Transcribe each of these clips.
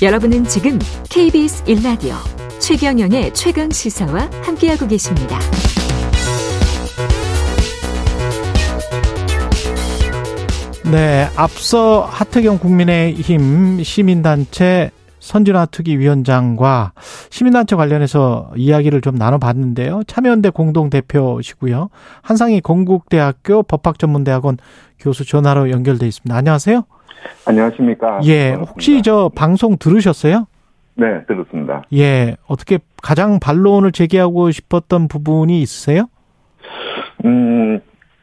여러분은 지금 KBS 1라디오 최경영의 최강 시사와 함께하고 계십니다. 네, 앞서 하태경 국민의힘 시민단체 선진화 특위 위원장과 시민단체 관련해서 이야기를 좀 나눠봤는데요. 참여연대 공동대표시고요. 한상희 건국대학교 법학전문대학원 교수 전화로 연결돼 있습니다. 안녕하세요. 안녕하십니까. 예, 반갑습니다. 혹시 저 방송 들으셨어요? 네, 들었습니다. 예, 어떻게 가장 반론을 제기하고 싶었던 부분이 있으세요? 음,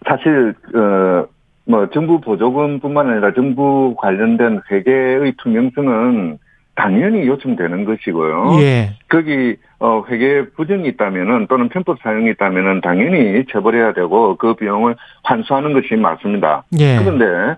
사실, 어, 뭐, 정부 보조금뿐만 아니라 정부 관련된 회계의 투명성은 당연히 요청되는 것이고요. 예. 거기 어 회계 부정이 있다면은 또는 편법 사용이 있다면은 당연히 처벌해야 되고 그 비용을 환수하는 것이 맞습니다. 예. 그런데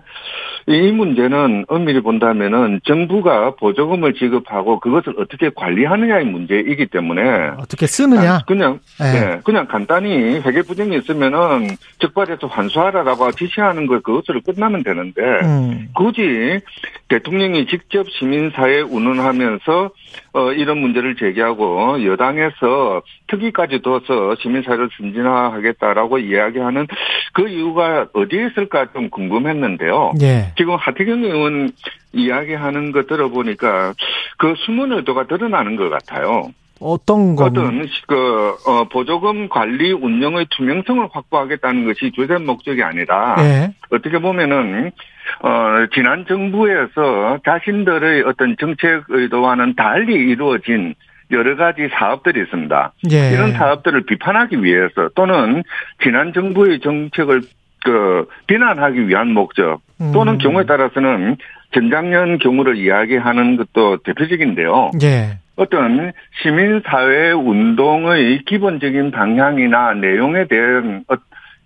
이 문제는 엄밀히 본다면은 정부가 보조금을 지급하고 그것을 어떻게 관리하느냐의 문제이기 때문에 어떻게 쓰느냐? 그냥 예. 네, 그냥 간단히 회계 부정이 있으면은 적발해서 환수하라라고 지시하는 것 그것으로 끝나면 되는데 음. 굳이 대통령이 직접 시민사회 운운하면서 어, 이런 문제를 제기하고 여당에서 특위까지 둬서 시민사회를 순진화하겠다라고 이야기하는 그 이유가 어디에 있을까 좀 궁금했는데요. 예. 지금 하태경 의원 이야기하는 거 들어보니까 그 숨은 의도가 드러나는 것 같아요. 어떤 거? 어떤 그 어, 보조금 관리 운영의 투명성을 확보하겠다는 것이 주된 목적이 아니라 예. 어떻게 보면은 어 지난 정부에서 자신들의 어떤 정책 의도와는 달리 이루어진 여러 가지 사업들이 있습니다. 예. 이런 사업들을 비판하기 위해서 또는 지난 정부의 정책을 그 비난하기 위한 목적 또는 음. 경우에 따라서는 전작년 경우를 이야기하는 것도 대표적인데요. 예. 어떤 시민사회 운동의 기본적인 방향이나 내용에 대한 어-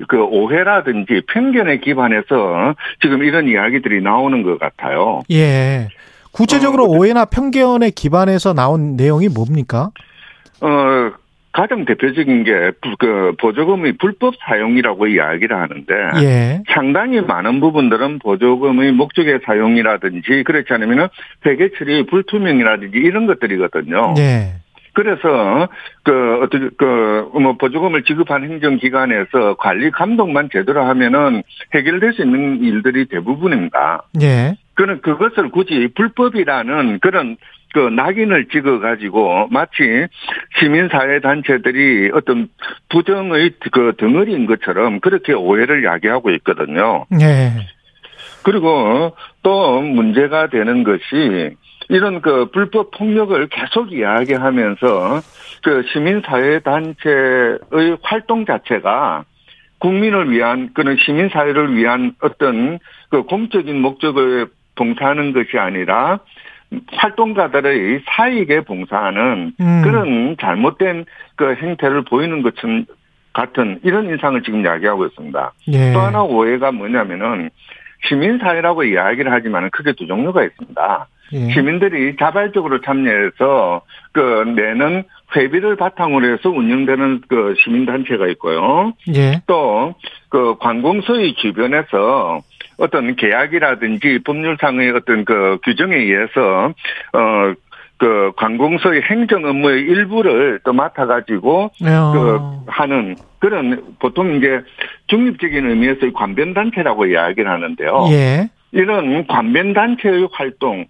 그 오해라든지 편견에 기반해서 지금 이런 이야기들이 나오는 것 같아요. 예. 구체적으로 어, 오해나 편견에 기반해서 나온 내용이 뭡니까? 어, 가장 대표적인 게, 부- 그, 보조금의 불법 사용이라고 이야기를 하는데, 예. 상당히 많은 부분들은 보조금의 목적의 사용이라든지, 그렇지 않으면 회계 처리 불투명이라든지 이런 것들이거든요. 예. 그래서 그 어떻게 그뭐 보조금을 지급한 행정기관에서 관리 감독만 제대로 하면은 해결될 수 있는 일들이 대부분입니다. 예. 그는 그것을 굳이 불법이라는 그런 그 낙인을 찍어 가지고 마치 시민사회 단체들이 어떤 부정의 그 덩어리인 것처럼 그렇게 오해를 야기하고 있거든요. 예. 그리고 또 문제가 되는 것이 이런 그 불법 폭력을 계속 이야기하면서 그 시민사회 단체의 활동 자체가 국민을 위한 그런 시민사회를 위한 어떤 그 공적인 목적을 봉사하는 것이 아니라 활동가들의 사익에 봉사하는 음. 그런 잘못된 그 행태를 보이는 것처럼 같은 이런 인상을 지금 이야기하고 있습니다. 예. 또 하나 오해가 뭐냐면은 시민사회라고 이야기를 하지만 크게 두 종류가 있습니다. 예. 시민들이 자발적으로 참여해서 그 내는 회비를 바탕으로 해서 운영되는 그 시민단체가 있고요. 예. 또그 관공서의 주변에서 어떤 계약이라든지 법률상의 어떤 그 규정에 의해서 어 그 관공서의 행정 업무의 일부를 또 맡아가지고 그 어. 하는 그런 보통 이제 중립적인 의미에서의 관변단체라고 이야기를 하는데요. 예. 이런 관변단체의 활동,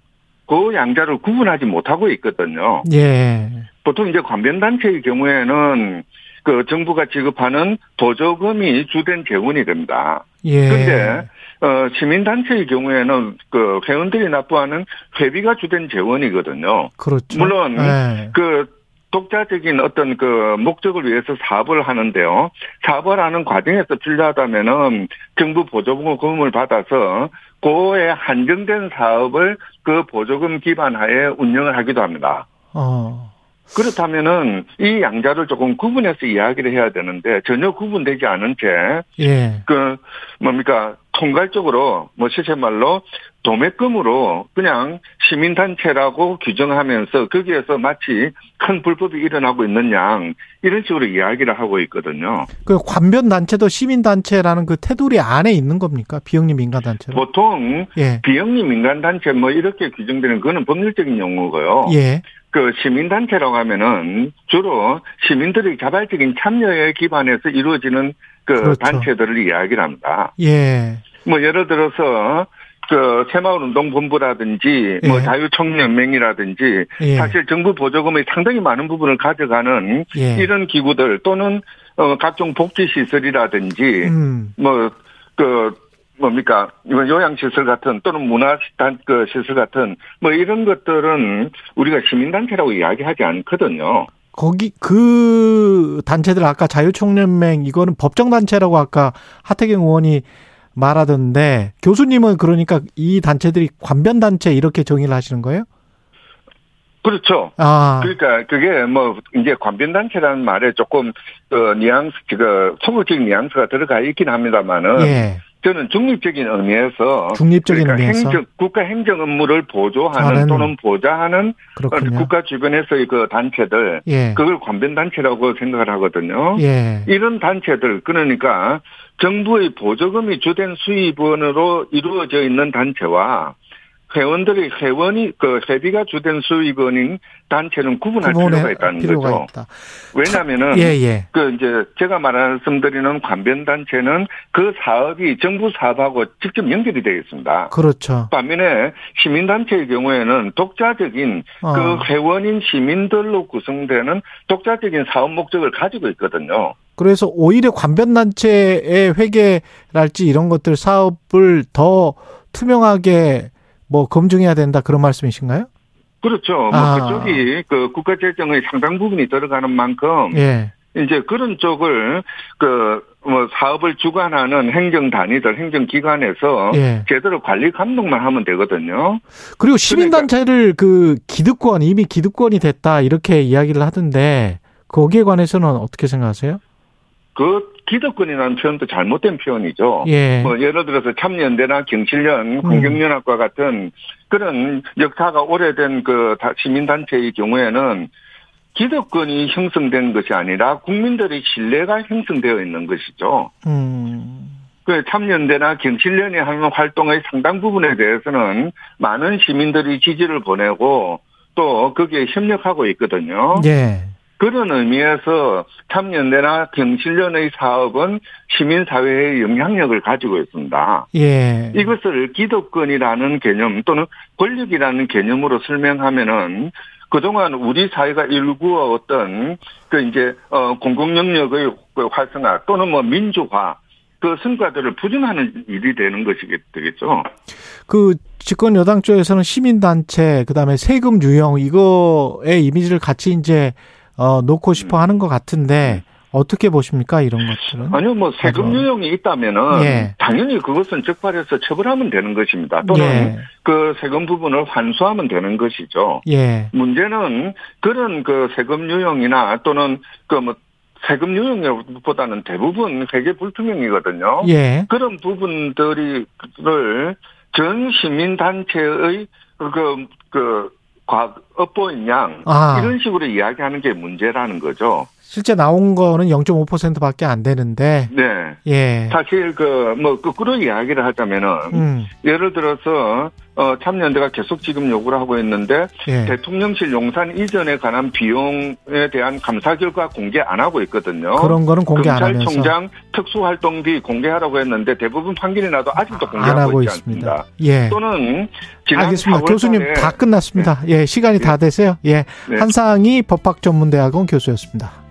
그 양자를 구분하지 못하고 있거든요. 예. 보통 이제 관변단체의 경우에는 그 정부가 지급하는 보조금이 주된 재원이 됩니다. 예. 근데 어 시민단체의 경우에는 그 회원들이 납부하는 회비가 주된 재원이거든요. 그렇죠. 물론 예. 그 독자적인 어떤 그 목적을 위해서 사업을 하는데요. 사업을 하는 과정에서 필요하다면은 정부 보조금을 받아서 그에 한정된 사업을 그 보조금 기반하에 운영을 하기도 합니다. 어. 그렇다면은 이 양자를 조금 구분해서 이야기를 해야 되는데 전혀 구분되지 않은 채 예. 그 뭡니까 통괄적으로 뭐 실제 말로 도매금으로 그냥 시민단체라고 규정하면서 거기에서 마치 큰 불법이 일어나고 있는 양 이런 식으로 이야기를 하고 있거든요. 그 관변 단체도 시민 단체라는 그 테두리 안에 있는 겁니까? 비영리 민간 단체로? 보통 예. 비영리 민간 단체 뭐 이렇게 규정되는 그거는 법률적인 용어고요. 예. 그 시민단체라고 하면은 주로 시민들의 자발적인 참여에 기반해서 이루어지는 그 그렇죠. 단체들을 이야기를 합니다. 예. 뭐 예를 들어서 그 새마을 운동본부라든지 뭐 예. 자유총연맹이라든지 예. 사실 정부 보조금의 상당히 많은 부분을 가져가는 예. 이런 기구들 또는 어 각종 복지 시설이라든지 음. 뭐그 뭡니까 이건 요양시설 같은 또는 문화단 그 시설 같은 뭐 이런 것들은 우리가 시민단체라고 이야기하지 않거든요. 거기 그 단체들 아까 자유총연맹 이거는 법정 단체라고 아까 하태경 의원이 말하던데 교수님은 그러니까 이 단체들이 관변 단체 이렇게 정의를 하시는 거예요? 그렇죠. 아. 그러니까 그게 뭐 이제 관변단체라는 말에 조금 그 뉘앙스, 그 소극적인 뉘앙스가 들어가 있긴 합니다만은 예. 저는 중립적인 의미에서 중립적인 그러니까 의미에서 행정, 국가 행정 업무를 보조하는 하는 또는 보좌하는 그렇군요. 국가 주변에서의 그 단체들 예. 그걸 관변 단체라고 생각을 하거든요. 예. 이런 단체들 그러니까 정부의 보조금이 주된 수입원으로 이루어져 있는 단체와 회원들의 회원이 그 회비가 주된 수입원인 단체는 구분할 필요가 있다는 필요가 거죠. 있다. 왜냐하면은 예, 예. 그 이제 제가 말씀드리는 관변 단체는 그 사업이 정부 사업하고 직접 연결이 되어 있습니다. 그렇죠. 반면에 시민 단체의 경우에는 독자적인 어. 그 회원인 시민들로 구성되는 독자적인 사업 목적을 가지고 있거든요. 그래서 오히려 관변 단체의 회계랄지 이런 것들 사업을 더 투명하게 뭐 검증해야 된다 그런 말씀이신가요? 그렇죠. 뭐 아. 그쪽이 그 국가 재정의 상당 부분이 들어가는 만큼 예. 이제 그런 쪽을 그 뭐 사업을 주관하는 행정 단위들, 행정 기관에서 예. 제대로 관리 감독만 하면 되거든요. 그리고 시민 단체를 그 기득권, 이미 기득권이 됐다, 이렇게 이야기를 하던데, 거기에 관해서는 어떻게 생각하세요? 그 기득권이라는 표현도 잘못된 표현이죠. 예. 뭐 예를 들어서 참여연대나 경실련, 환경연합과 같은 그런 역사가 오래된 그 다- 시민단체의 경우에는 기득권이 형성된 것이 아니라 국민들의 신뢰가 형성되어 있는 것이죠. 음, 그 참여연대나 경실련이 하는 활동의 상당 부분에 대해서는 많은 시민들이 지지를 보내고 또 거기에 협력하고 있거든요. 예. 그런 의미에서 참여연대나 경실련의 사업은 시민사회의 영향력을 가지고 있습니다. 예. 이것을 기득권이라는 개념 또는 권력이라는 개념으로 설명하면은 그동안 우리 사회가 일구어 어떤 그 이제 어 공공 영역의 그 활성화 또는 뭐 민주화 그 성과들을 부정하는 일이 되는 것이 되겠죠. 그 집권 여당 쪽에서는 시민단체, 그 다음에 세금 유형, 이거의 이미지를 같이 이제, 어, 놓고 싶어 하는 것 같은데, 어떻게 보십니까? 이런 것들은? 아니요, 뭐 세금. 유형이 있다면은 예. 당연히 그것은 적발해서 처벌하면 되는 것입니다. 또는 예. 그 세금 부분을 환수하면 되는 것이죠. 예. 문제는 그런 그 세금 유형이나 또는 그뭐 세금 유형보다는 대부분 회계 불투명이거든요. 예. 그런 부분들이를 전 시민 단체의 그, 그, 과, 업보인 양, 아. 이런 식으로 이야기하는 게 문제라는 거죠. 실제 나온 거는 0.5%밖에 안 되는데, 네. 예. 사실 그, 뭐, 거꾸로 이야기를 하자면은, 음, 예를 들어서, 어, 참여연대가 계속 지금 요구를 하고 있는데, 예. 대통령실 용산 이전에 관한 비용에 대한 감사 결과 공개 안 하고 있거든요. 그런 거는 공개 안 하면서. 검찰총장 특수활동비 공개하라고 했는데 대부분 판결이 나도 아직도 안 공개하고 하고 있지 있습니다. 않습니다. 예. 또는 지난 알겠습니다. 4월 교수님 다 끝났습니다. 예, 시간이 다 되세요. 예. 네. 한상희 법학전문대학원 교수였습니다.